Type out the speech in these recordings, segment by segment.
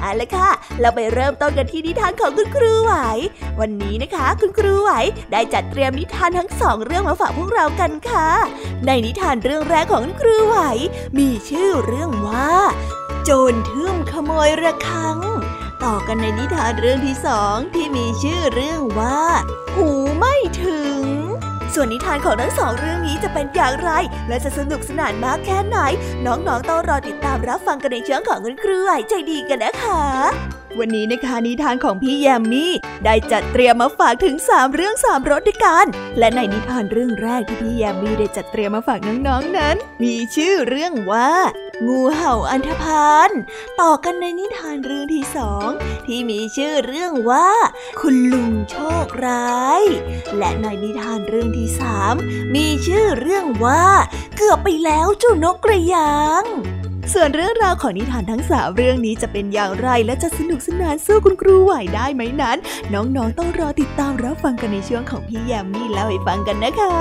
เอาละค่ะ เราไปเริ่มต้นกันที่นิทานของคุณครูไหว วันนี้นะคะ คุณครูไหวได้จัดเตรียมนิทานทั้งสองเรื่องมาฝากพวกเรากันค่ะ ในนิทานเรื่องแรกของคุณครูไหว มีชื่อเรื่องว่า โจรทึ่มขโมยระฆัง ต่อกันในนิทานเรื่องที่สองที่มีชื่อเรื่องว่า หูไม่ถึง ส่วนนิทานของทั้งสองเรื่องนี้จะเป็นอย่างไร และจะสนุกสนานมากแค่ไหน น้องๆต้องรอติดตามรับฟังกันในช่วงของคุณครูไหวใจดีกันนะคะวันนี้นะคะนิทานของพี่แยมมี่ได้จัดเตรียมมาฝากถึง 3 เรื่อง 3รสด้วยกัน และในนิทานเรื่องแรกที่พี่แยมมี่ได้จัดเตรียมมาฝากน้องๆนนั้น มีชื่อเรื่องว่า งูเห่าอันธพาลต่อกันในนิทานเรื่องที่สองที่มีชื่อเรื่องว่า คุณลุงโชคร้าย และในนิทานเรื่องที่สามมีชื่อเรื่องว่า เกือบไปแล้วเจ้านกกระยาง ส่วนเรื่องราวของนิทานทั้งสามเรื่องนี้จะเป็นอย่างไรและจะสนุกสนานสู้คุณครูไหวได้ไหมนั้น น้องๆต้องรอติดตามรับฟังกันในช่วงของพี่แยมมี่เล่าให้ฟังกันนะคะ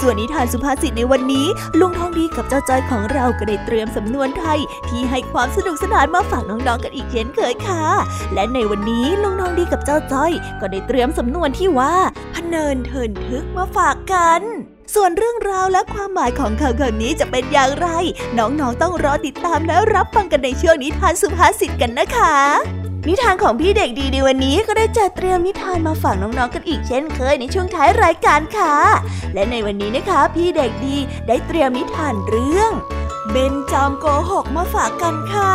ส่วนนิทานสุภาษิตในวันนี้ ลุงทองดีกับเจ้าจ้อยของเราก็ได้เตรียมสำนวนไทย ที่ให้ความสนุกสนานมาฝากน้องๆกันอีกเช่นเคยค่ะ และในวันนี้ลุงทองดีกับเจ้าจ้อย ก็ได้เตรียมสำนวนที่ว่าพเนินเทินทึกมาฝากกัน ส่วนเรื่องราวและความหมายของคำคำนี้จะเป็นอย่างไร น้องๆต้องรอติดตามและรับฟังกันในช่วงนิทานสุภาษิตกันนะคะ นิทานของพี่เด็กดีในวันนี้ก็ได้จัดเตรียมนิทานมาฝากน้องๆกันอีกเช่นเคยในช่วงท้ายรายการค่ะ และในวันนี้นะคะ พี่เด็กดีได้เตรียมนิทานเรื่อง เบนจอมโกหกมาฝากกันค่ะ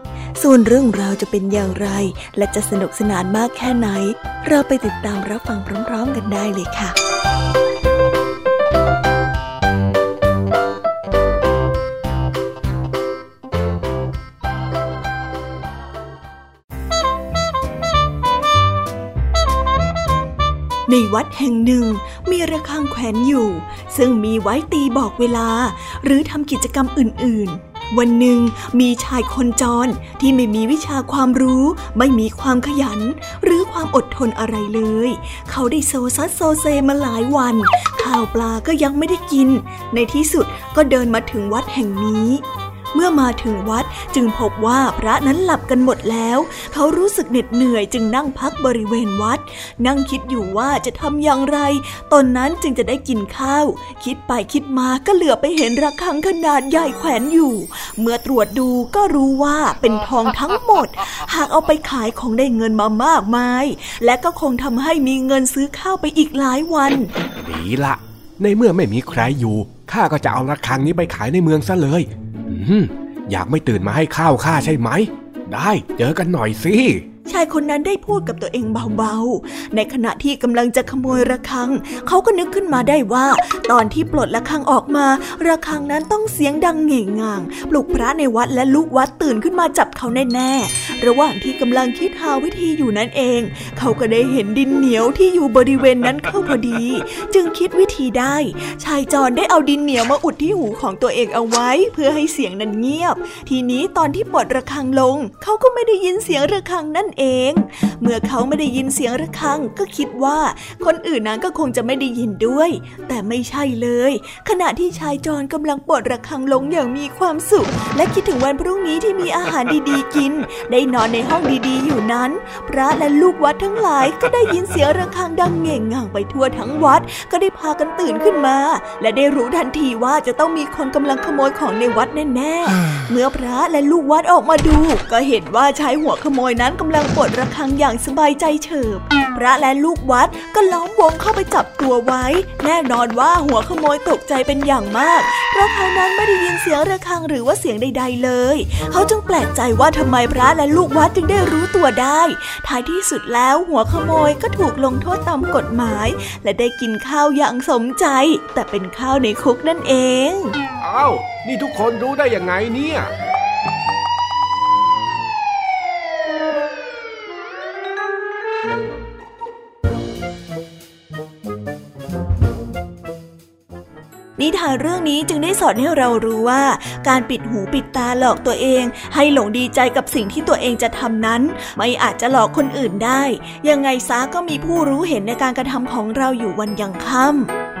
ส่วนเรื่องราวจะเป็นอย่างไร และจะสนุกสนานมากแค่ไหน เราไปติดตามรับฟังพร้อมๆกันได้เลยค่ะในวัดแห่งหนึ่งมีระฆังแขวนอยู่ ซึ่งมีไว้ตีบอกเวลา หรือทำกิจกรรมอื่นๆ วันหนึ่งมีชายคนจรที่ไม่มีวิชาความรู้ ไม่มีความขยัน หรือความอดทนอะไรเลย เขาได้โซซัสโซเซมาหลายวัน ข้าวปลาก็ยังไม่ได้กิน ในที่สุดก็เดินมาถึงวัดแห่งนี้ เมื่อมาถึงวัดจึงพบว่าพระนั้นหลับกันหมดแล้ว เขารู้สึกเหน็ดเหนื่อยจึงนั่งพักบริเวณวัด นั่งคิดอยู่ว่าจะทำอย่างไรตอนนั้นจึงจะได้กินข้าว คิดไปคิดมาก็เหลือไปเห็นระฆังขนาดใหญ่แขวนอยู่ เมื่อตรวจดูก็รู้ว่าเป็นทองทั้งหมด หากเอาไปขายคงได้เงินมามากมาย และก็คงทำให้มีเงินซื้อข้าวไปอีกหลายวันดีละในเมื่อไม่มีใครอยู่ข้าก็จะเอาระฆังนี้ไปขายในเมืองซะเลย อยากไม่ตื่นมาให้ข้าวข้าใช่ไหม ได้เจอกันหน่อยสิ ชายคนนั้นได้พูดกับตัวเองเบาๆ ในขณะที่กำลังจะขโมยระฆัง เขาก็นึกขึ้นมาได้ว่า ตอนที่ปลดระฆังออกมา ระฆังนั้นต้องเสียงดังเง่งงาง ปลุกพระในวัดและลูกวัดตื่นขึ้นมาจับเขาแน่ๆ ระหว่างที่กำลังคิดหาวิธีอยู่นั่นเอง เขาก็ได้เห็นดินเหนียวที่อยู่บริเวณนั้นเข้าพอดี จึงคิดวิธีได้ ชายจรได้เอาดินเหนียวมาอุดที่หูของตัวเองเอาไว้ เพื่อให้เสียงนั้นเงียบ ทีนี้ตอนที่ปลดระฆังลง เขาก็ไม่ได้ยินเสียงระฆังนั่นเอง เมื่อเขาไม่ได้ยินเสียงระฆังก็คิดว่าคนอื่นนั้นก็คงจะไม่ได้ยินด้วย แต่ไม่ใช่เลย ขณะที่ชายจรกำลังปลดระฆังลงอย่างมีความสุข และคิดถึงวันพรุ่งนี้ที่มีอาหารดีๆกิน ได้นอนในห้องดีๆอยู่นั้น พระและลูกวัดทั้งหลายก็ได้ยินเสียงระฆังดังเง่งง่างไปทั่วทั้งวัด ก็ได้พากันตื่นขึ้นมา และได้รู้ทันทีว่าจะต้องมีคนกำลังขโมยของในวัดแน่ๆ เมื่อพระและลูกวัดออกมาดู ก็เห็นว่าชายหัวขโมยนั้นกำลังปลดระฆังอย่างสบายใจเฉิบ พระและลูกวัดก็ล้อมวงเข้าไปจับตัวไว้ แน่นอนว่าหัวขโมยตกใจเป็นอย่างมาก เพราะเขานั้นไม่ได้ยินเสียงระฆังหรือว่าเสียงใด ๆ เลย เขาจึงแปลกใจว่าทำไมพระและลูกวัดจึงได้รู้ตัวได้ ท้ายที่สุดแล้วหัวขโมยก็ถูกลงโทษตามกฎหมาย และได้กินข้าวอย่างสมใจ แต่เป็นข้าวในคุกนั่นเอง อ้าว นี่ทุกคนรู้ได้ยังไงเนี่ย นิทานเรื่องนี้จึงได้สอนให้เรารู้ว่า การปิดหูปิดตาหลอกตัวเอง ให้หลงดีใจกับสิ่งที่ตัวเองจะทำนั้น ไม่อาจจะหลอกคนอื่นได้ ยังไงซะก็มีผู้รู้เห็นในการกระทำของเราอยู่วันยังค่ำ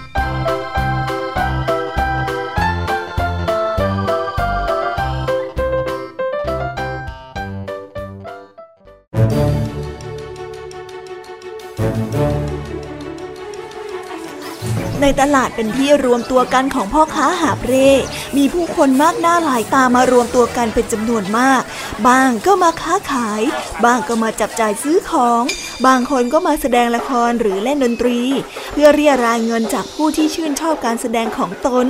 ในตลาดเป็นที่รวมตัวกันของพ่อค้าหาบเร่ มีผู้คนมากหน้าหลายตามารวมตัวกันเป็นจำนวนมาก บางก็มาค้าขาย บางก็มาจับจ่ายซื้อของ บางคนก็มาแสดงละครหรือเล่นดนตรี เพื่อเรียรายเงินจากผู้ที่ชื่นชอบการแสดงของตน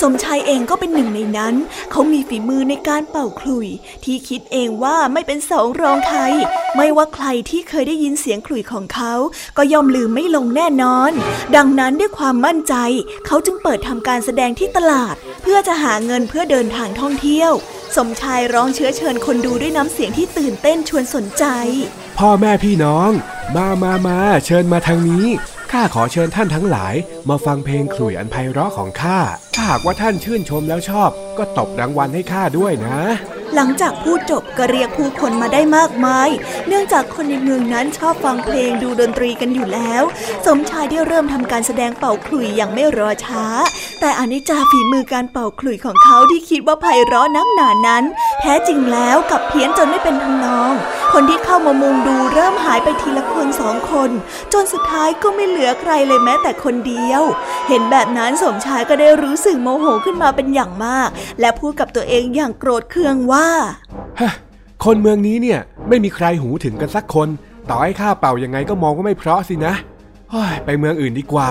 สมชายเองก็เป็นหนึ่งในนั้น เขามีฝีมือในการเป่าคลุย ที่คิดเองว่าไม่เป็นสองรองใคร ไม่ว่าใครที่เคยได้ยินเสียงคลุยของเขา ก็ย่อมลืมไม่ลงแน่นอน ดังนั้นด้วยความมั่นใจ เขาจึงเปิดทำการแสดงที่ตลาด เพื่อจะหาเงินเพื่อเดินทางท่องเที่ยว สมชายร้องเชื้อเชิญคนดูด้วยน้ำเสียงที่ตื่นเต้นชวนสนใจ พ่อแม่พี่น้อง มามามาเชิญมาทางนี้ ข้าขอเชิญท่านทั้งหลาย มาฟังเพลงขลุ่ยอันไพเราะของข้า ถ้าหากว่าท่านชื่นชมแล้วชอบ ก็ตบรางวัลให้ข้าด้วยนะ หลังจากพูดจบก็เรียกผู้คนมาได้มากมาย เนื่องจากคนในเมืองนั้นชอบฟังเพลงดูดนตรีกันอยู่แล้ว สมชายได้เริ่มทำการแสดงเป่าขลุ่ยอย่างไม่รอช้า แต่อนิจจาฝีมือการเป่าขลุ่ยของเขาที่คิดว่าไพเราะนักหนานั้น แท้จริงแล้วกับเพี้ยนจนไม่เป็นทำนองคนที่เข้ามามุงดูเริ่มหายไปทีละคนสองคน จนสุดท้ายก็ไม่เหลือใครเลยแม้แต่คนเดียว เห็นแบบนั้นสมชายก็ได้รู้สึกโมโหขึ้นมาเป็นอย่างมาก และพูดกับตัวเองอย่างโกรธเคืองว่าฮะคนเมืองนี้เนี่ยไม่มีใครหูถึงกันสักคน ต่อให้ข้าเป่ายังไงก็มองว่าไม่เพราะสินะไปเมืองอื่นดีกว่า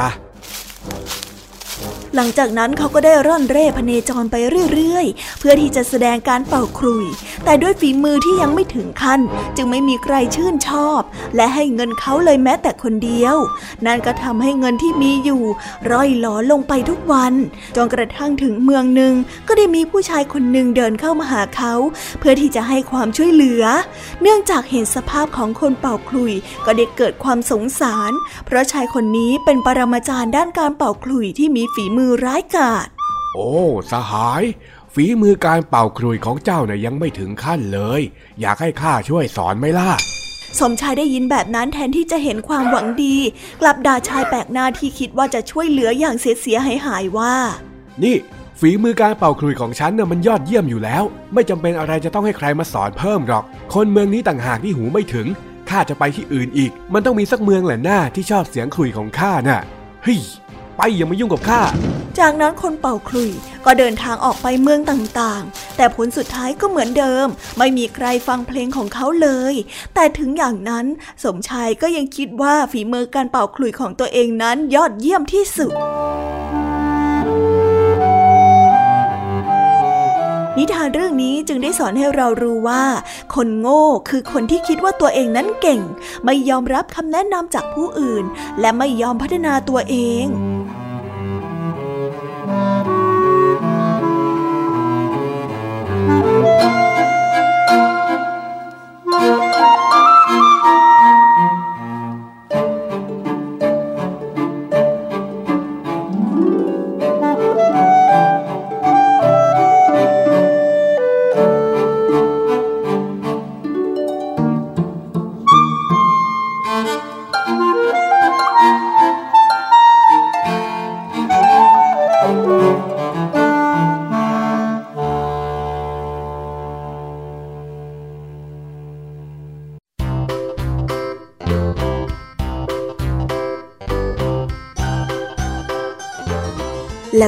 หลังจากนั้นเขาก็ได้ร่อนเร่พเนจรไปเรื่อยๆ เพื่อที่จะแสดงการเป่าครุย แต่ด้วยฝีมือที่ยังไม่ถึงขั้น จึงไม่มีใครชื่นชอบ และให้เงินเขาเลยแม้แต่คนเดียว นั่นก็ทำให้เงินที่มีอยู่ ร่อยหลอลงไปทุกวันจนกระทั่งถึงเมืองหนึ่งก็ได้มีผู้ชายคนหนึ่งเดินเข้ามาหาเขา เพื่อที่จะให้ความช่วยเหลือ เนื่องจากเห็นสภาพของคนเป่าคลุย ก็ได้เกิดความสงสาร เพราะชายคนนี้เป็นปรมาจารย์ด้านการเป่าคลุยที่มีฝีมือร้ายกาจโอ้ สหาย ฝีมือการเป่าครุยของเจ้าน่ะยังไม่ถึงขั้นเลย อยากให้ข้าช่วยสอนไหมล่ะสมชายได้ยินแบบนั้นแทนที่จะเห็นความหวังดี กลับด่าชายแปลกหน้าที่คิดว่าจะช่วยเหลืออย่างเสียเสียหายหายๆว่า นี่ฝีมือการเป่าครุยของฉันน่ะมันยอดเยี่ยมอยู่แล้ว ไม่จำเป็นอะไรจะต้องให้ใครมาสอนเพิ่มหรอก คนเมืองนี้ต่างหากที่หูไม่ถึงข้าจะไปที่อื่นอีก มันต้องมีสักเมืองแหละหน้าที่ชอบเสียงครุยของข้าน่ะเฮ้ยไปอย่ามายุ่งกับข้า จากนั้นคนเป่าคลุยก็เดินทางออกไปเมืองต่างๆ แต่ผลสุดท้ายก็เหมือนเดิม ไม่มีใครฟังเพลงของเขาเลย แต่ถึงอย่างนั้นสมชายก็ยังคิดว่าฝีมือการเป่าคลุยของตัวเองนั้นยอดเยี่ยมที่สุดนิทานเรื่องนี้จึงได้สอนให้เรารู้ว่า คนโง่คือคนที่คิดว่าตัวเองนั้นเก่ง ไม่ยอมรับคำแนะนำจากผู้อื่น และไม่ยอมพัฒนาตัวเอง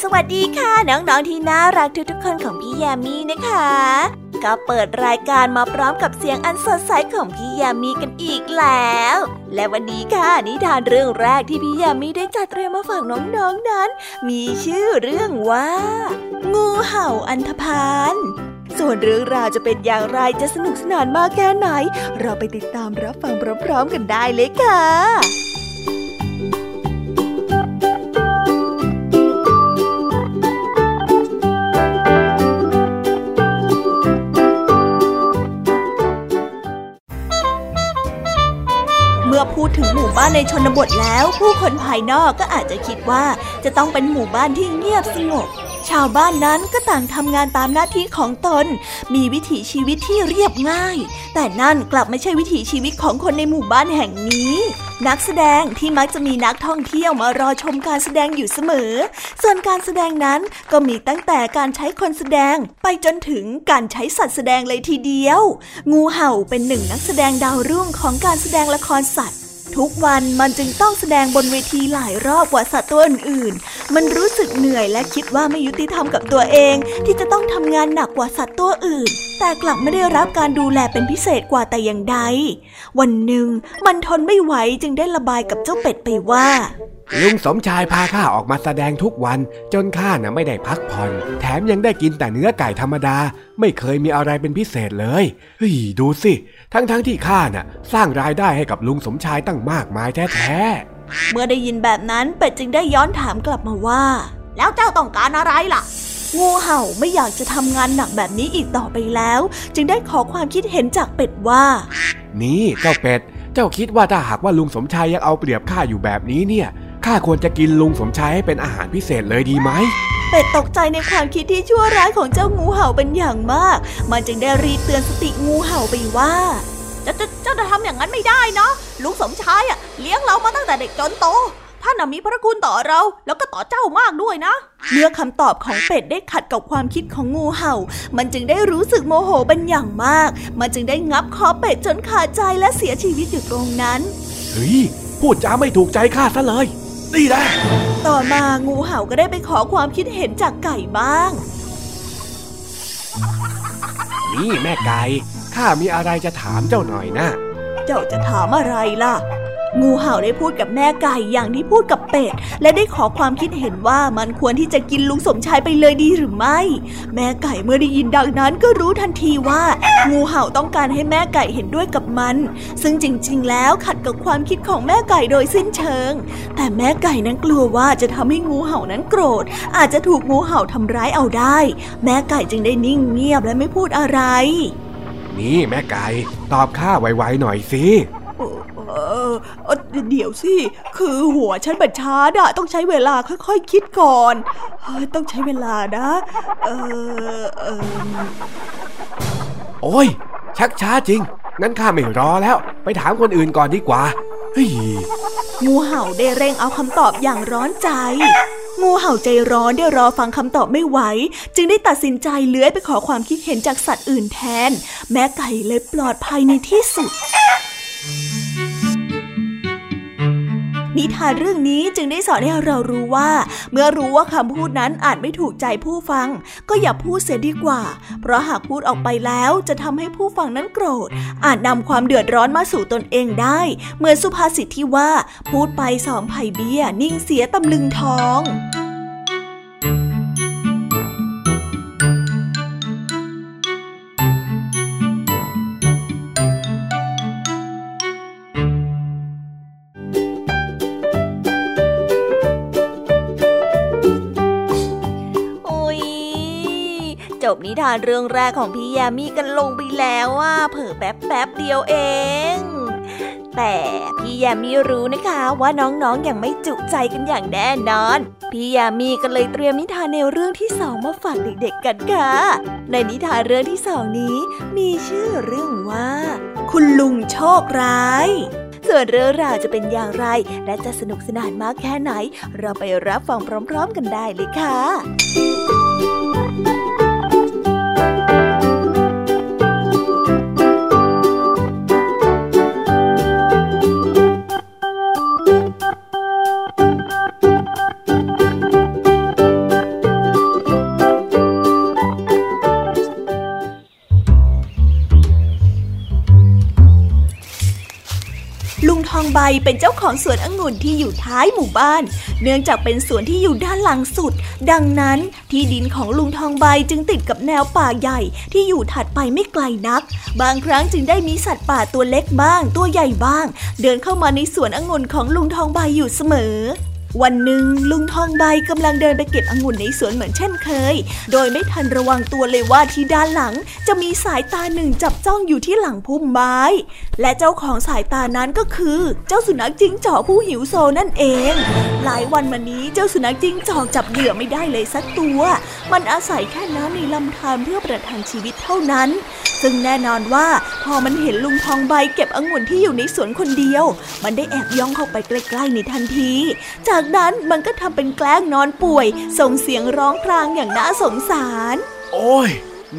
สวัสดีค่ะ น้องๆที่น่ารักทุกๆคนของพี่แยมมี่นะคะ ก็เปิดรายการมาพร้อมกับเสียงอันสดใสของพี่ยามีกันอีกแล้ว และวันนี้ค่ะนิทานเรื่องแรกที่พี่ยามีได้จัดเตรียมมาฝากน้องๆนนั้น มีชื่อเรื่องว่า งูเห่าอันธพาลส่วนเรื่องราวจะเป็นอย่างไรจะสนุกสนานมากแค่ไหน เราไปติดตามรับฟังพร้อมๆกันได้เลยค่ะ หมู่บ้านในชนบทแล้ว ผู้คนภายนอกก็อาจจะคิดว่าจะต้องเป็นหมู่บ้านที่เงียบสงบ ชาวบ้านนั้นก็ต่างทำงานตามหน้าที่ของตน มีวิถีชีวิตที่เรียบง่าย แต่นั่นกลับไม่ใช่วิถีชีวิตของคนในหมู่บ้านแห่งนี้ นักแสดงที่มักจะมีนักท่องเที่ยวมารอชมการแสดงอยู่เสมอ ส่วนการแสดงนั้นก็มีตั้งแต่การใช้คนแสดง ไปจนถึงการใช้สัตว์แสดงเลยทีเดียว งูเห่าเป็นหนึ่งนักแสดงดาวรุ่งของการแสดงละครสัตว์ ทุกวันมันจึงต้องแสดงบนเวทีหลายรอบกว่าสัตว์ตัวอื่นๆ มันรู้สึกเหนื่อยและคิดว่าไม่ยุติธรรมกับตัวเอง ที่จะต้องทำงานหนักกว่าสัตว์ตัวอื่น แต่กลับไม่ได้รับการดูแลเป็นพิเศษกว่าแต่อย่างใด วันหนึ่งมันทนไม่ไหวจึงได้ระบายกับเจ้าเป็ดไปว่าลุงสมชายพาข้าออกมาแสดงทุกวัน จนข้าน่ะไม่ได้พักผ่อน แถมยังได้กินแต่เนื้อไก่ธรรมดา ไม่เคยมีอะไรเป็นพิเศษเลยเฮ้ยดูสิ ทั้งๆทที่ข้าน่ะสร้างรายได้ให้กับลุงสมชายตั้งมากมายแท้ๆ เมื่อได้ยินแบบนั้นเป็ดจึงได้ย้อนถามกลับมาว่า แล้วเจ้าต้องการอะไรล่ะ งูเห่าไม่อยากจะทำงานหนักแบบนี้อีกต่อไปแล้ว จึงได้ขอความคิดเห็นจากเป็ดว่า นี่เจ้าเป็ด เจ้าคิดว่าถ้าหากว่าลุงสมชายยังเอาเปรียบข้าอยู่แบบนี้เนี่ยข้าควรจะกินลุงสมชายให้เป็นอาหารพิเศษเลยดีไหม เป็ดตกใจในความคิดที่ชั่วร้ายของเจ้างูเห่าเป็นอย่างมาก มันจึงได้รีเตือนสติงูเห่าไปว่าเจ้าเจ้าจะทำอย่างนั้นไม่ได้นะลุงสมชายอะเลี้ยงเรามาตั้งแต่เด็กจนโตท่านมีพระคุณต่อเรา แล้วก็ต่อเจ้ามากด้วยนะ เมื่อคำตอบของเป็ดได้ขัดกับความคิดของงูเห่า มันจึงได้รู้สึกโมโหเป็นอย่างมาก มันจึงได้งับคอเป็ดจนขาดใจและเสียชีวิตอยู่ตรงนั้น เฮ้ย พูดจาไม่ถูกใจข้าซะเลย นี่นะ ต่อมางูเห่าก็ได้ไปขอความคิดเห็นจากไก่บ้าง นี่แม่ไก่ข้ามีอะไรจะถามเจ้าหน่อยนะ เจ้าจะถามอะไรล่ะ งูเห่าได้พูดกับแม่ไก่อย่างที่พูดกับเป็ด และได้ขอความคิดเห็นว่ามันควรที่จะกินลุงสมชายไปเลยดีหรือไม่ แม่ไก่เมื่อได้ยินดังนั้นก็รู้ทันทีว่า งูเห่าต้องการให้แม่ไก่เห็นด้วยกับมัน ซึ่งจริง ๆ แล้วขัดกับความคิดของแม่ไก่โดยสิ้นเชิง แต่แม่ไก่นั้นกลัวว่าจะทำให้งูเห่านั้นโกรธ อาจจะถูกงูเห่าทำร้ายเอาได้ แม่ไก่จึงได้นิ่งเงียบและไม่พูดอะไร นี่แม่ไก่ตอบข้าไวๆหน่อยสิ เออเดี๋ยวสิ คือหัวฉันบัดช้าอะต้องใช้เวลาค่อยๆคคิดก่อน ต้องใช้เวลานะ เออเออโอ้ย ชักช้าจริง งั้นข้าไม่รอแล้ว ไปถามคนอื่นก่อนดีกว่า เฮ้ย งูเห่าได้เร่งเอาคำตอบอย่างร้อนใจงูเห่าใจร้อนได้รอฟังคำตอบไม่ไหว จึงได้ตัดสินใจเลื้อยไปขอความคิดเห็นจากสัตว์อื่นแทน แม้ไก่เลยปลอดภัยในที่สุด นิทานเรื่องนี้จึงได้สอนให้เรารู้ว่า เมื่อรู้ว่าคำพูดนั้นอาจไม่ถูกใจผู้ฟัง ก็อย่าพูดเสียดีกว่า เพราะหากพูดออกไปแล้วจะทำให้ผู้ฟังนั้นโกรธ อาจนำความเดือดร้อนมาสู่ตนเองได้ เหมือนสุภาษิตที่ว่า พูดไปสองไผ่เบี้ย นิ่งเสียตำลึงทอง บนิทานเรื่องแรกของพี่ยามีกันลงไปแล้วว่าเผิ่แป๊บแป๊บเดียวเอง แต่พี่ยามีรู้นะคะว่าน้องๆออย่างไม่จุใจกันอย่างแน่นอน พี่ยามีก็เลยเตรียมนิทานแนวเรื่องที่สองมาฝากเด็กๆกันค่ะ ในนิทานเรื่องที่สองนี้ มีชื่อเรื่องว่า คุณลุงโชคร้ายส่วนเรื่องราวจะเป็นอย่างไร และจะสนุกสนานมากแค่ไหน เราไปรับฟังพร้อม ๆ กันได้เลยค่ะ ใบเป็นเจ้าของสวนองุ่นที่อยู่ท้ายหมู่บ้าน เนื่องจากเป็นสวนที่อยู่ด้านหลังสุด ดังนั้นที่ดินของลุงทองใบจึงติดกับแนวป่าใหญ่ที่อยู่ถัดไปไม่ไกลนัก บางครั้งจึงได้มีสัตว์ป่าตัวเล็กบ้าง ตัวใหญ่บ้าง เดินเข้ามาในสวนองุ่นของลุงทองใบอยู่เสมอ วันหนึ่งลุงทองใบกำลังเดินไปเก็บองุ่นในสวนเหมือนเช่นเคย โดยไม่ทันระวังตัวเลยว่าที่ด้านหลัง จะมีสายตาหนึ่งจับจ้องอยู่ที่หลังพุ่มไม้ และเจ้าของสายตานั้นก็คือ เจ้าสุนัขจิ้งจอกผู้หิวโซนั่นเอง หลายวันมานี้เจ้าสุนัขจิ้งจอกจับเหยื่อไม่ได้เลยสักตัว มันอาศัยแค่น้ำในลำธารเพื่อประทังชีวิตเท่านั้น ซึ่งแน่นอนว่าพอมันเห็นลุงทองใบเก็บองุ่นที่อยู่ในสวนคนเดียว มันได้แอบย่องเข้าไปใกล้ๆในทันที จากนั้นมันก็ทำเป็นแกล้งนอนป่วย ส่งเสียงร้องครางอย่างน่าสงสาร โอ้ย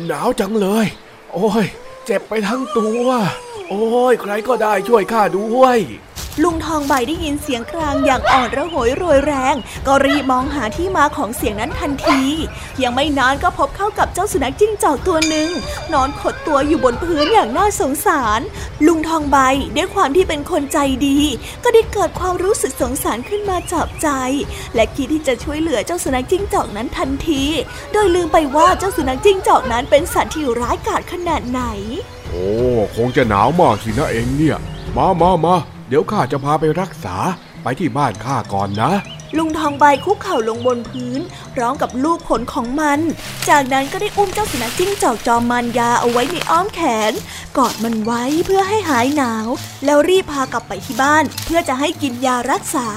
หนาวจังเลย โอ้ย เจ็บไปทั้งตัว โอ้ย ใครก็ได้ช่วยข้าด้วย ลุงทองใบได้ยินเสียงครางอย่างอ่อนระหยโรยแรง ก็รีบมองหาที่มาของเสียงนั้นทันที ยังไม่นานก็พบเข้ากับเจ้าสุนัขจิ้งจอกตัวหนึ่ง นอนขดตัวอยู่บนพื้นอย่างน่าสงสาร ลุงทองใบด้วยความที่เป็นคนใจดี ก็ได้เกิดความรู้สึกสงสารขึ้นมาจับใจ และคิดที่จะช่วยเหลือเจ้าสุนัขจิ้งจอกนั้นทันที โดยลืมไปว่าเจ้าสุนัขจิ้งจอกนั้นเป็นสัตว์ที่ร้ายกาจขนาดไหน โอ้คงจะหนาวมากสินะเองเนี่ย มามามา ดี๋ยวข้าจะพาไปรักษาไปที่บ้านข้าก่อนนะ ลุงทองใบคุกเข่าลงบนพื้น ร้องกับลูกขนของมัน จากนั้นก็ได้อุ้มเจ้าสุนัขจิ้งจอกจอมมันยาเอาไว้ในอ้อมแขน กอดมันไว้เพื่อให้หายหนาว แล้วรีบพากลับไปที่บ้าน เพื่อจะให้กินยารักษา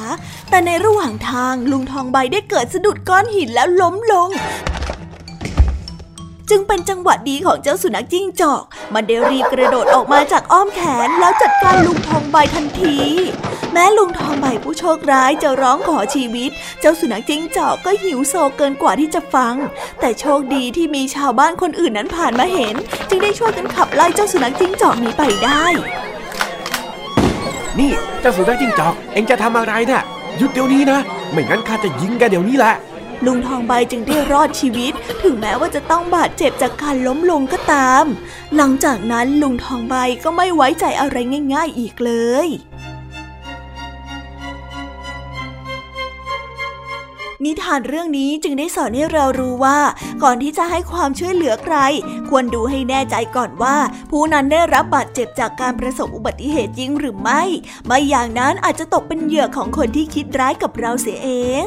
แต่ในระหว่างทางลุงทองใบได้เกิดสะดุดก้อนหินแล้วล้มลง จึงเป็นจังหวะดีของเจ้าสุนัขจิ้งจอก มันได้รีบกระโดดออกมาจากอ้อมแขนแล้วจัดการลุงทองใบทันที แม้ลุงทองใบผู้โชคร้ายจะร้องขอชีวิต เจ้าสุนัขจิ้งจอกก็หิวโซเกินกว่าที่จะฟัง แต่โชคดีที่มีชาวบ้านคนอื่นนั้นผ่านมาเห็น จึงได้ช่วยกันขับไล่เจ้าสุนัขจิ้งจอกนี้ไปได้ นี่เจ้าสุนัขจิ้งจอก เอ็งจะทำอะไรนะ่ะหยุดเดี๋ยวนี้นะ ไม่งั้นข้าจะยิงแกเดี๋ยวนี้แหละ ลุงทองใบจึงได้รอดชีวิต ถึงแม้ว่าจะต้องบาดเจ็บจากการล้มลงก็ตาม หลังจากนั้นลุงทองใบก็ไม่ไว้ใจอะไรง่าย ๆอีกเลยนิทานเรื่องนี้จึงได้สอนให้เรารู้ว่า ก่อนที่จะให้ความช่วยเหลือใคร ควรดูให้แน่ใจก่อนว่า ผู้นั้นได้รับบาดเจ็บจากการประสบอุบัติเหตุจริงหรือไม่ ไม่อย่างนั้นอาจจะตกเป็นเหยื่อของคนที่คิดร้ายกับเราเสียเอง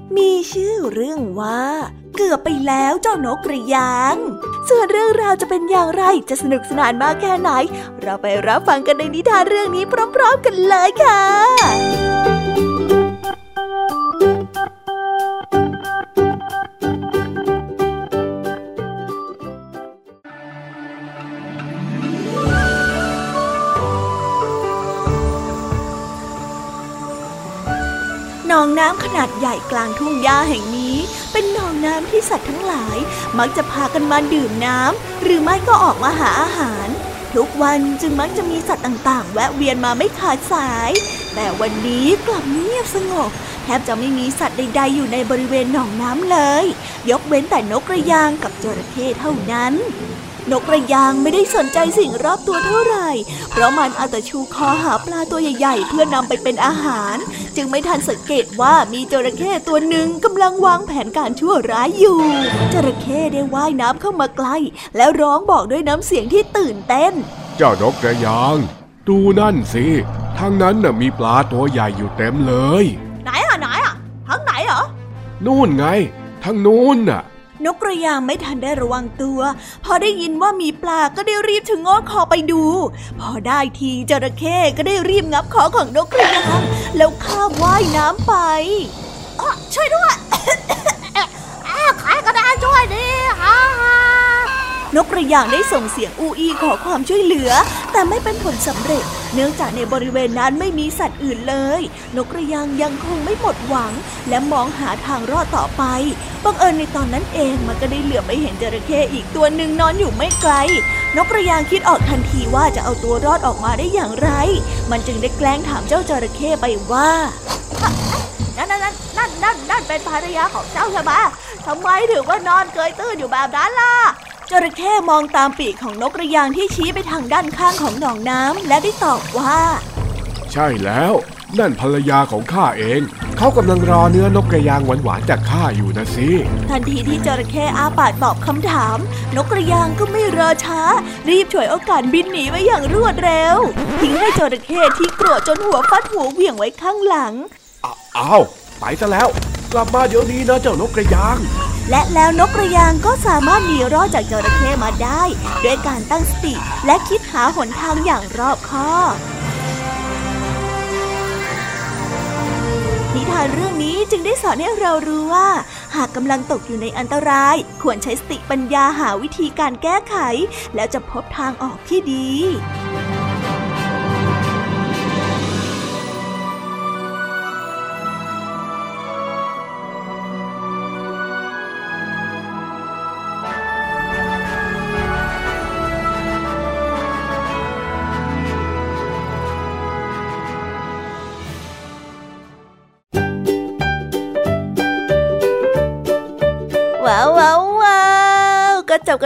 มีชื่อเรื่องว่า เกือบไปแล้วเจ้านกกระยาง ส่วนเรื่องราวจะเป็นอย่างไรจะสนุกสนานมากแค่ไหน เราไปรับฟังกันในนิทานเรื่องนี้พร้อม ๆ กันเลยค่ะ นองน้ำขนาดใหญ่กลางทุ่งหญ้าแห่งนี้ เป็นหนองน้ำที่สัตว์ทั้งหลาย มักจะพากันมาดื่มน้ำหรือไม่ก็ออกมาหาอาหาร ทุกวันจึงมักจะมีสัตว์ต่างๆ แวะเวียนมาไม่ขาดสาย แต่วันนี้กลับเงียบสงบแทบจะไม่มีสัตว์ใด ๆ อยู่ในบริเวณหนองน้ำเลย ยกเว้นแต่นกกระยางกับจระเข้เท่านั้น นกกระยางไม่ได้สนใจสิ่งรอบตัวเท่าไหร่ เพราะมันเอาแต่ชูคอหาปลาตัวใหญ่ๆ เพื่อนำไปเป็นอาหาร จึงไม่ทันสังเกตว่ามีจระเข้ตัวหนึ่งกำลังวางแผนการชั่วร้ายอยู่ จระเข้ได้ว่ายน้ำเข้ามาใกล้ แล้วร้องบอกด้วยน้ำเสียงที่ตื่นเต้น เจ้านกกระยาง ดูนั่นสิทางนั้นน่ะมีปลาตัวใหญ่อยู่เต็มเลย ไหนอะไหนอะทั้งไหนเหรอนู่นไงทางนู้นน่ะ นกกระยางไม่ทันได้ระวังตัว พอได้ยินว่ามีปลาก็ได้รีบชะโงกคอไปดู พอได้ทีจระเข้ก็ได้รีบงับคอของนกกระยางแล้วข้าว่ายน้ำไปช่วยด้วยใครก็ได้ช่วยดิ นกกระยางได้ส่งเสียงอูอีขอความช่วยเหลือ แต่ไม่เป็นผลสำเร็จ เนื่องจากในบริเวณนั้นไม่มีสัตว์อื่นเลย นกกระยางยังคงไม่หมดหวัง และมองหาทางรอดต่อไปบังเอิญในตอนนั้นเองมันก็ได้เหลือบไปเห็นจระเข้อีกตัวหนึ่งนอนอยู่ไม่ไกล นกกระยางคิดออกทันทีว่าจะเอาตัวรอดออกมาได้อย่างไร มันจึงได้แกล้งถามเจ้าจระเข้ไปว่านั่นนั่นนั่นนั่นนั่นนั่นเป็นภรรยาของเจ้าใช่ไหมทำไมถึงว่านอนเกยตื้นอยู่แบบนั้นล่ะ จระเข้มองตามปีกของนกกระยางที่ชี้ไปทางด้านข้างของหนองน้ำและได้ตอบว่า ใช่แล้ว นั่นภรรยาของข้าเอง เขากำลังรอเนื้อนกกระยางหวานๆจากข้าอยู่นะสิ ทันทีที่จระเข้อาปากตอบคำถาม นกกระยางก็ไม่รอช้า รีบฉวยโอกาสบินหนีไปอย่างรวดเร็ว ทิ้งให้จระเข้ที่โกรธจนหัวฟัดหัวเหวี่ยงไว้ข้างหลังอ้าอ้าวไปซะแล้ว กลับมาเดี๋ยวนี้นะเจ้านกกระยาง และแล้วนกกระยางก็สามารถหนีรอดจากจระเข้มาได้ด้วยการตั้งสติและคิดหาหนทางอย่างรอบคอบนิทานเรื่องนี้จึงได้สอนให้เรารู้ว่า หากกำลังตกอยู่ในอันตราย ควรใช้สติปัญญาหาวิธีการแก้ไข แล้วจะพบทางออกที่ดี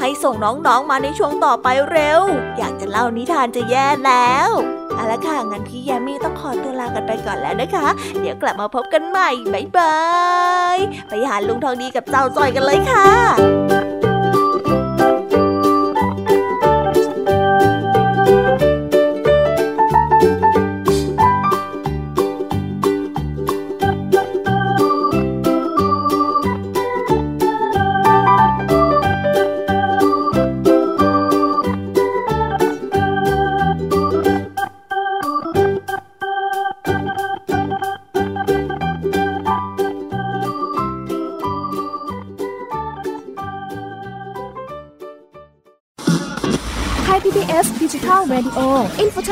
ให้ส่งน้องๆมาในช่วงต่อไปเร็ว อยากจะเล่านิทานจะแย่แล้วเอาละค่ะงั้นพี่ยามีต้องขอตัวลากันไปก่อนแล้วนะคะ เดี๋ยวกลับมาพบกันใหม่บ๊ายบายไปหาลุงทองดีกับเจ้าจอยกันเลยค่ะ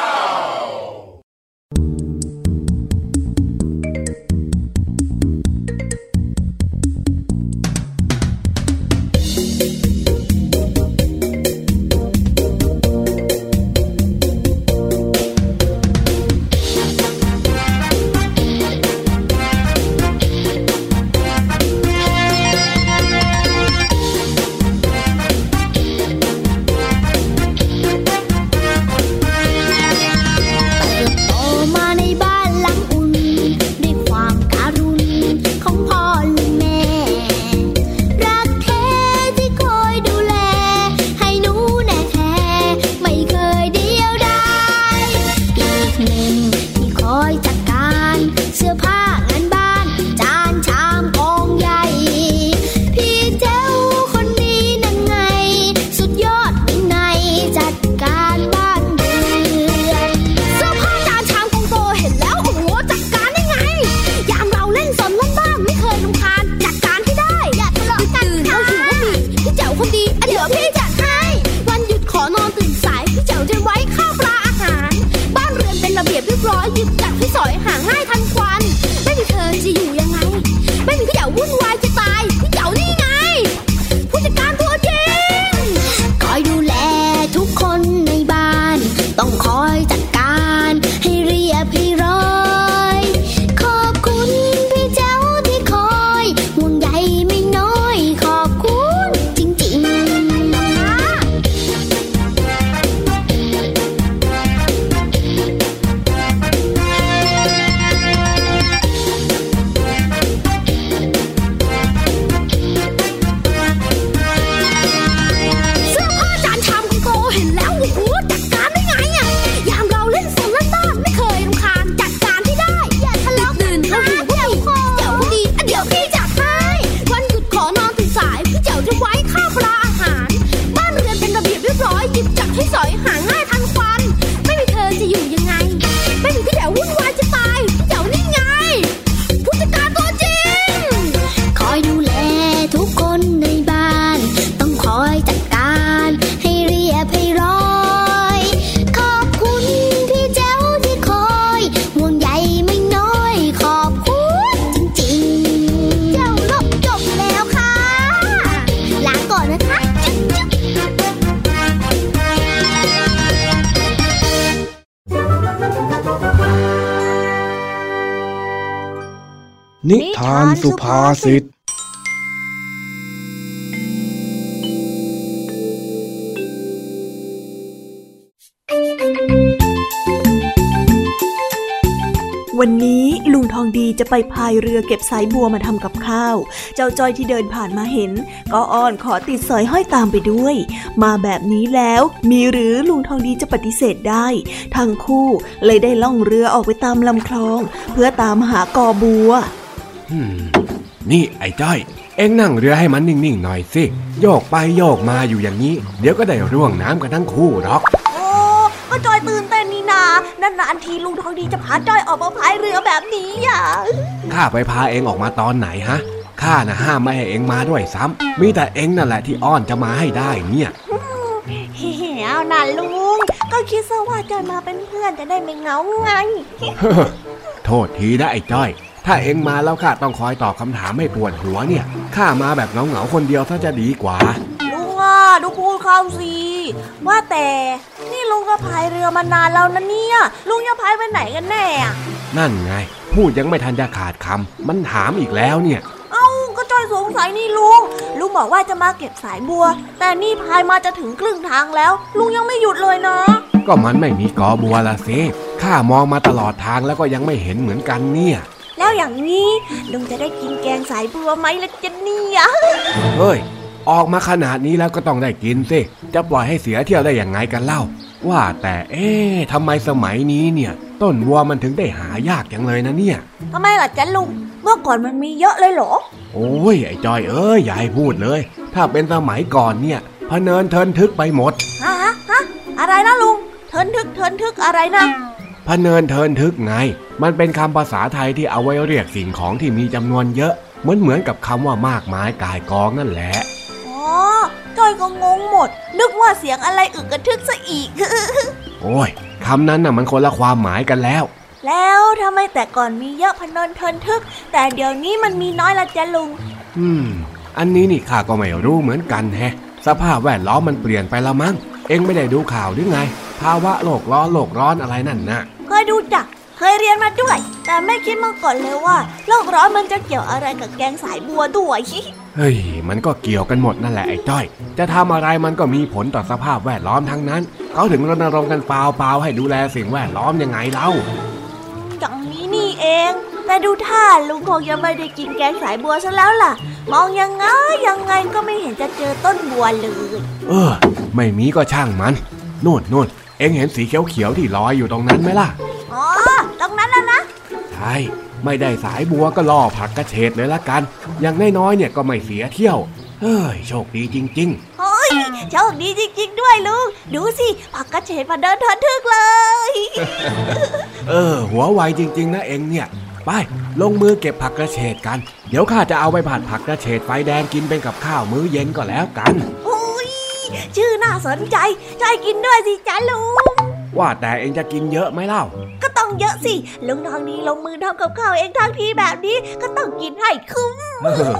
โร้อยห นิทานสุภาษิต วันนี้ลุงทองดีจะไปพายเรือเก็บสายบัวมาทำกับข้าว เจ้าจ้อยที่เดินผ่านมาเห็น ก็อ้อนขอติดสอยห้อยตามไปด้วย มาแบบนี้แล้วมีหรือลุงทองดีจะปฏิเสธได้ ทั้งคู่เลยได้ล่องเรือออกไปตามลำคลอง เพื่อตามหากอบัว นี่ไอ้จ้อย เอ็งนั่งเรือให้มันนิ่งๆหน่อยสิ โยกไปโยกมาอยู่อย่างนี้ เดี๋ยวก็ได้ร่วงน้ำกันทั้งคู่หรอกโอ้ก็จอยตื่นเต้นนี่นานานๆทีลุงทองดีจะพาจอยออกมาพายเรือแบบนี้อะข้าไปพาเอ็งออกมาตอนไหนฮะข้าน่ะห้ามไม่ให้เอ็งมาด้วยซ้ำมีแต่เอ็งนั่นแหละที่อ้อนจะมาให้ได้เนี่ยเฮ้เอาน่ะลุง ก็คิดซะว่าจอยมาเป็นเพื่อนจะได้ไม่เหงาไงโทษทีนะไอ้จ้อย ถ้าเอ็งมาแล้วข้าต้องคอยตอบคำถามให้ปวดหัวเนี่ยข้ามาแบบเหงาๆคนเดียวถ้าจะดีกว่าลุงอะดูพูดเข้าสิว่าแต่นี่ลุงก็พายเรือมานานแล้วนะเนี่ยลุงจะพายไปไหนกันแน่อะนั่นไง พูดยังไม่ทันจะขาดคำมันถามอีกแล้วเนี่ย เอ้าก็จอยสงสัยนี่ลุงลุงบอกว่าจะมาเก็บสายบัว แต่นี่พายมาจะถึงครึ่งทางแล้ว ลุงยังไม่หยุดเลยนะก็มันไม่มีกอบัวละสิข้ามองมาตลอดทางแล้วก็ยังไม่เห็นเหมือนกันเนี่ย แล้วอย่างนี้ลุงจะได้กินแกงสายบัวไหมล่ะจ๊ะเนี่ยเฮ้ย ออกมาขนาดนี้แล้วก็ต้องได้กินสิ จะปล่อยให้เสียเที่ยวได้อย่างไงกันเล่า ว่าแต่เอ๊ะทำไมสมัยนี้เนี่ย ต้นวัวมันถึงได้หายากอย่างเลยนะเนี่ยทำไมล่ะจ๊ะลุง เมื่อก่อนมันมีเยอะเลยเหรอ โอ้ยไอ้จอยเอ้ยอย่าให้พูดเลย ถ้าเป็นสมัยก่อนเนี่ยพะเนินเทินทึกไปหมดฮะฮะฮะอะไรนะลุง เทินทึกเทินทึกอะไรนะพะเนินเทินทึกไง มันเป็นคำภาษาไทยที่เอาไว้เรียกสิ่งของที่มีจำนวนเยอะ เหมือนเหมือนกับคำว่ามากมายกายกองนั่นแหละอ๋อจ้อยก็งงหมด นึกว่าเสียงอะไรอึกกระทึกซะอีก โอ้ยคำนั้นน่ะมันคนละความหมายกันแล้ว แล้วทำไมแต่ก่อนมีเยอะพะเนินเทินทึก แต่เดี๋ยวนี้มันมีน้อยละจ๊ะลุง อืม อันนี้นี่ข้าก็ไม่รู้เหมือนกันแฮะ สภาพแวดล้อมมันเปลี่ยนไปละมั้ง เอ็งไม่ได้ดูข่าวหรือไง ภาวะโลกร้อนโลกร้อนอะไรนั่นนะเคยดูจัก เคยเรียนมาด้วย แต่ไม่คิดมาก่อนเลยว่าโลกร้อนมันจะเกี่ยวอะไรกับแกงสายบัวด้วยเฮ้ยมันก็เกี่ยวกันหมดนั่นแหละไอ้จ้อย จะทำอะไรมันก็มีผลต่อสภาพแวดล้อมทั้งนั้นเขาถึงรณรงค์กันเปล่าๆให้ดูแลสิ่งแวดล้อมยังไงเล่าอย่างนี้นี่เอง แต่ดูท่าลุงคงยังไม่ได้กินแกงสายบัวซะแล้วล่ะ มองยังไงยังไงก็ไม่เห็นจะเจอต้นบัวเลยเออ ไม่มีก็ช่างมันนู่นนู่นเอ็งเห็นสีเขียวๆที่ลอยอยู่ตรงนั้นไหมล่ะอ๋อต รงนั้นแล้วนะ ใช่ ไม่ได้สายบัวก็ล่อผักกระเฉดเลยละกัน อย่างน้อยๆเนี่ยก็ไม่เสียเที่ยว เฮ้ย โชคดีจริงเฮ้ยโชคดีจริง ๆ ด้วยลุง ดูสิ ผักกระเฉดมาเดินเทินทึกเลยๆเออ หัวไวจริง ๆ นะเอ็งเนี่ย ไป ลงมือเก็บผักกระเฉดกัน เดี๋ยวข้าจะเอาไปผัดผักกระเฉดไฟแดงกินเป็นกับข้าวมื้อเย็นก็แล้วกันอุ้ยชื่อน่าสนใจใจกินด้วยสิจ้าลุง ว่าแต่เอ็งจะกินเยอะไหมเล่า ก็ต้องเยอะสิลุงทองนี้ลงมือทำกับข้าวเองทั้งทีแบบนี้ก็ต้องกินให้คุ้มเออ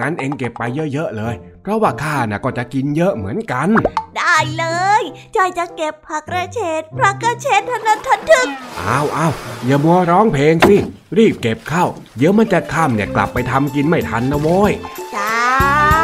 งั้นเอ็งเก็บไปเยอะๆเลยเพราะว่าข้าน่ะก็จะกินเยอะเหมือนกัน ได้เลยจอยจะเก็บผักกระเฉดผักกระเฉดทนันทันทึกอ้าวอ้าวอย่ามัวร้องเพลงสิ รีบเก็บเข้าเดี๋ยวมันจะค่ำเนี่ยกลับไปทำกินไม่ทันนะโว้ยจ้า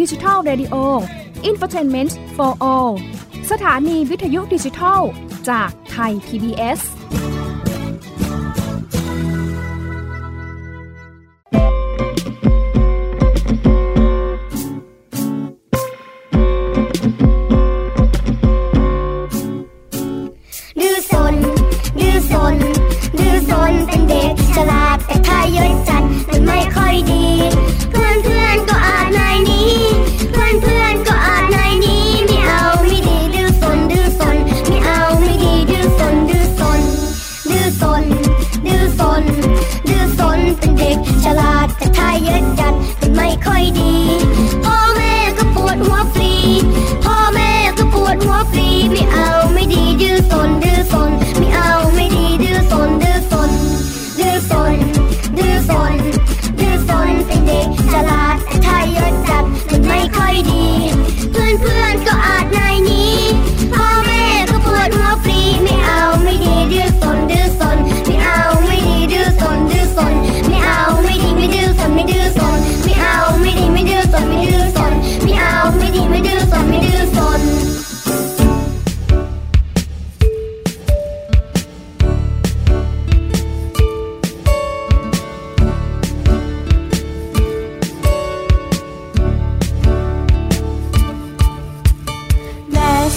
ดิจิทัล Radio Infotainment for All สถานีวิทยุดิจิทัล จากไทย PBS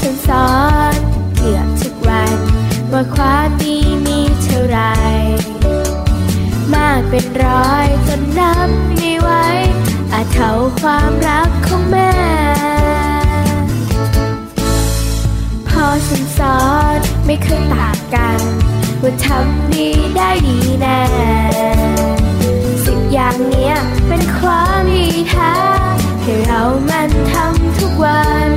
ฉันสอนเกือบทุกวัน ว่าความดีมีเท่าไร มากเป็นร้อยจนนับไม่ไหวอาจเท่าความรักของแม่ พอฉันสอนไม่เคยต่างกัน ว่าทำดีได้ดีแน่สิบอย่างเนี้ยเป็นความดีแท้ให้เรามันทำทุกวัน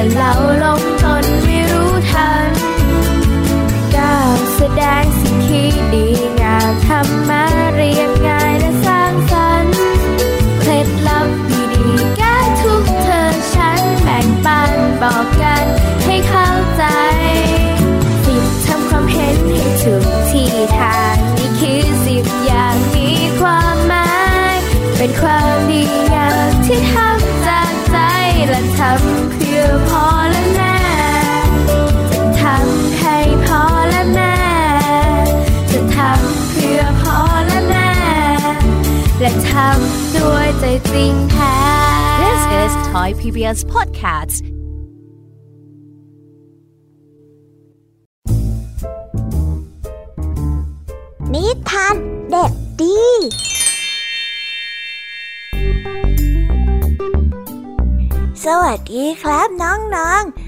ถ้าเราลงตนไม่รู้ทันก้าวแสดงสิ่งที่ดีงามทำมาเรียบง่ายและสร้างสรรค์เคล็ดลับดีๆแก้ทุกเธอฉันแบ่งปันบอกกันให้เข้าใจสิบทำความเห็นให้ถูกที่ทางนี่คือสิบอย่างมีความหมาย เป็นความดีอย่างที่ทำจากใจและทำ ด้วยใจจริงแท้ This is Thai PBS Podcast นิทานเด็กดี สวัสดีครับน้องๆ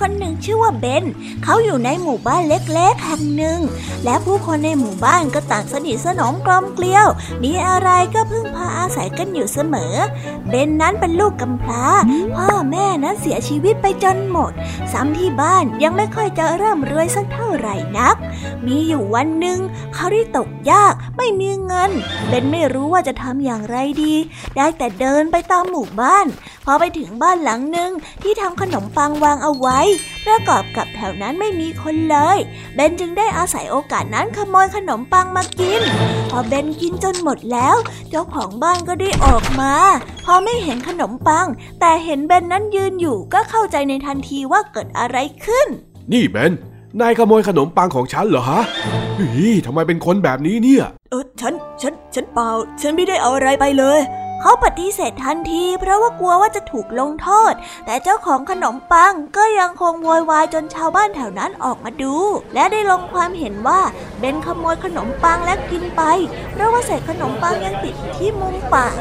คนหนึ่งชื่อว่าเบน เขาอยู่ในหมู่บ้านเล็กๆแห่งหนึ่ง และผู้คนในหมู่บ้านก็ต่างสนิทสนมกลมเกลียว มีอะไรก็พึ่งพาอาศัยกันอยู่เสมอ เบนนั้นเป็นลูกกำพร้า พ่อแม่นั้นเสียชีวิตไปจนหมด ซ้ำที่บ้านยังไม่ค่อยจะเริ่มรวยสักเท่าไหร่นัก มีอยู่วันหนึ่งเขาได้ตกยากไม่มีเงิน เบนไม่รู้ว่าจะทำอย่างไรดี ได้แต่เดินไปตามหมู่บ้าน พอไปถึงบ้านหลังหนึ่งที่ทำขนมปังวางเอาไว้ประกอบกับแถวนั้นไม่มีคนเลย เบนจึงได้อาศัยโอกาสนั้นขโมยขนมปังมากิน พอเบนกินจนหมดแล้ว เจ้าของบ้านก็ได้ออกมา พอไม่เห็นขนมปัง แต่เห็นเบนนั้นยืนอยู่ก็เข้าใจในทันทีว่าเกิดอะไรขึ้น นี่เบนนายขโมยขนมปังของฉันเหรอฮะเฮ้ยทำไมเป็นคนแบบนี้เนี่ย เออฉัน ฉัน ฉันเปล่า ฉันไม่ได้เอาอะไรไปเลย เขาปฏิเสธทันทีเพราะว่ากลัวว่าจะถูกลงโทษ แต่เจ้าของขนมปังก็ยังคงโวยวายจนชาวบ้านแถวนั้นออกมาดู และได้ลงความเห็นว่าเบนขโมยขนมปังและกินไป เพราะว่าเศษขนมปังยังติดที่มุมปาก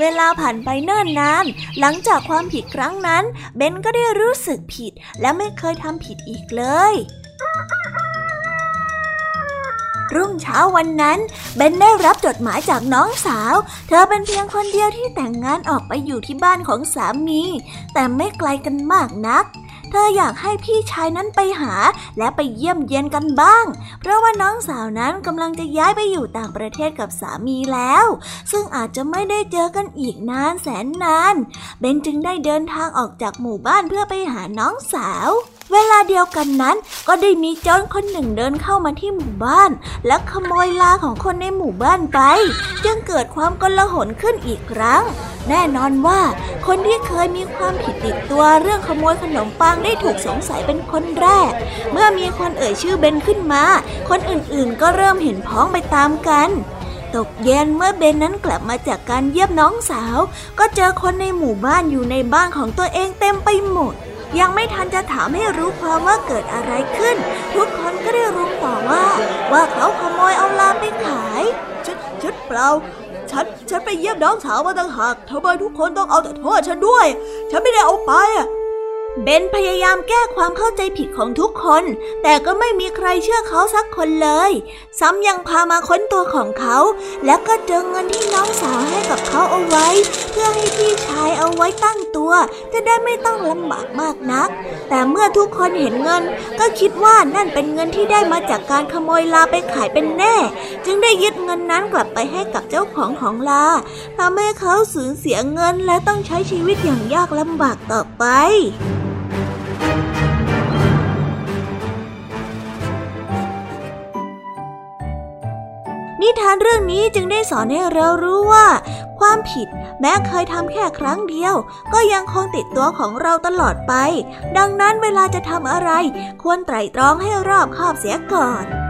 เวลาผ่านไปเนิ่นนาน หลังจากความผิดครั้งนั้น เบนก็ได้รู้สึกผิดและไม่เคยทำผิดอีกเลย รุ่งเช้าวันนั้นเบนได้รับจดหมายจากน้องสาว เธอเป็นเพียงคนเดียวที่แต่งงานออกไปอยู่ที่บ้านของสามี แต่ไม่ไกลกันมากนักเธออยากให้พี่ชายนั้นไปหาและไปเยี่ยมเยียนกันบ้าง เพราะว่าน้องสาวนั้นกำลังจะย้ายไปอยู่ต่างประเทศกับสามีแล้ว ซึ่งอาจจะไม่ได้เจอกันอีกนานแสนนาน เบนจึงได้เดินทางออกจากหมู่บ้านเพื่อไปหาน้องสาว เวลาเดียวกันนั้นก็ได้มีโจรคนหนึ่งเดินเข้ามาที่หมู่บ้าน และขโมยลาของคนในหมู่บ้านไป จึงเกิดความกลาหนขึ้นอีกครั้ง แน่นอนว่าคนที่เคยมีความผิดติดตัวเรื่องขโมยขนมปังได้ถูกสงสัยเป็นคนแรก เมื่อมีคนเอ่ยชื่อเบนขึ้นมา คนอื่นๆ ก็เริ่มเห็นพ้องไปตามกันตกเย็นเมื่อเบนนั้นกลับมาจากการเยี่ยมน้องสาว ก็เจอคนในหมู่บ้านอยู่ในบ้านของตัวเองเต็มไปหมด ยังไม่ทันจะถามให้รู้ความว่าเกิดอะไรขึ้น ทุกคนก็ได้รู้ต่อว่า ว่าเขาขโมยเอาลาไปขายชุดชุดเปล่าฉันฉันไปเยี่ยมน้องสาวมาต่างหากทำไมทุกคนต้องเอาแต่โทษฉันด้วย ฉันไม่ได้เอาไปอะ เบนพยายามแก้ความเข้าใจผิดของทุกคน แต่ก็ไม่มีใครเชื่อเขาสักคนเลย ซ้ำยังพามาค้นตัวของเขา แล้วก็เจอเงินที่น้องสาวให้กับเขาเอาไว้ เพื่อให้พี่ชายเอาไว้ตั้งตัว จะได้ไม่ต้องลำบากมากนัก แต่เมื่อทุกคนเห็นเงิน ก็คิดว่านั่นเป็นเงินที่ได้มาจากการขโมยลาไปขายเป็นแน่ จึงได้ยึดเงินนั้นกลับไปให้กับเจ้าของของลาทำให้เขาสูญเสียเงินและต้องใช้ชีวิตอย่างยากลำบากต่อไป นิทานเรื่องนี้จึงได้สอนให้เรารู้ว่า ความผิดแม้เคยทำแค่ครั้งเดียว ก็ยังคงติดตัวของเราตลอดไป ดังนั้นเวลาจะทำอะไร ควรไตร่ตรองให้รอบคอบเสียก่อน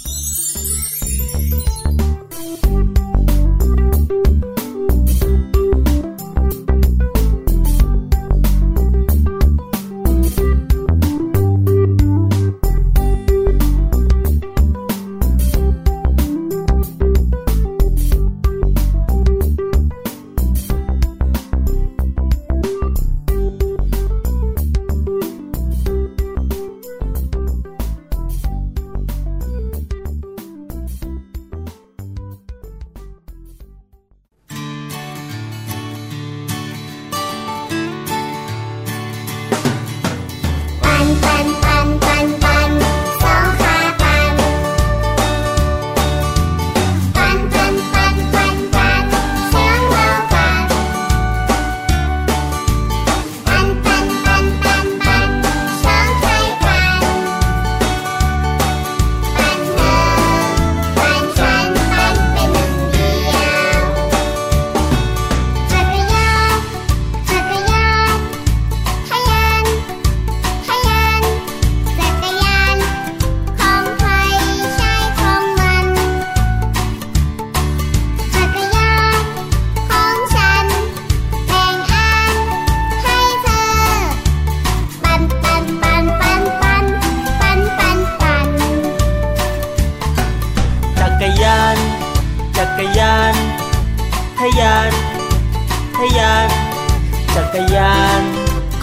จักรยาน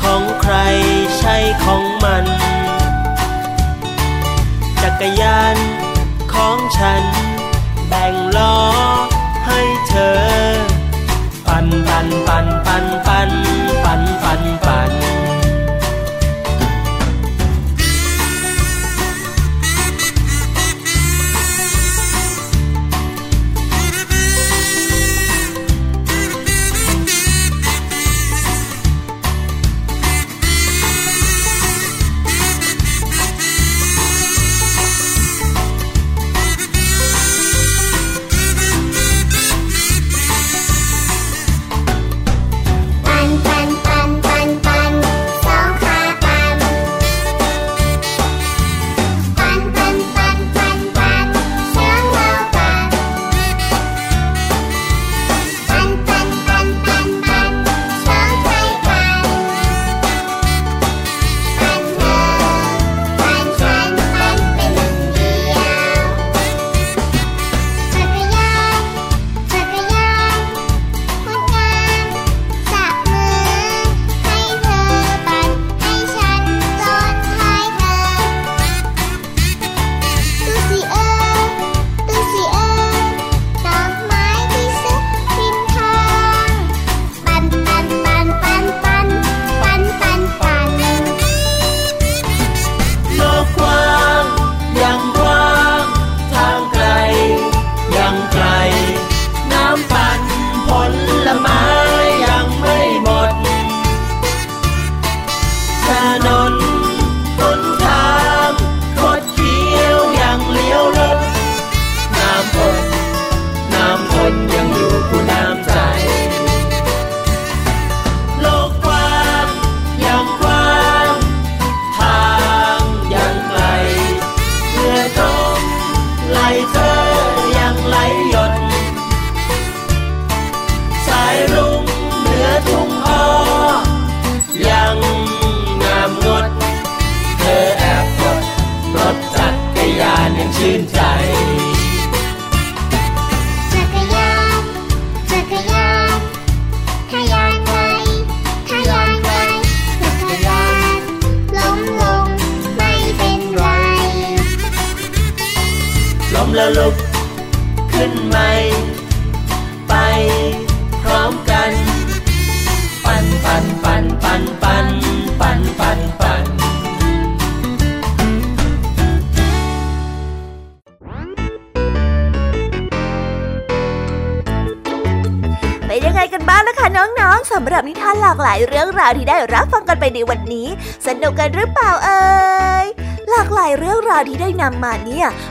ของใครใช่ของมัน จักรยานของฉัน แบ่งล้อให้เธอ ปั่นปั่นปั่นปั่นปั่นปั่นปั่นปั่น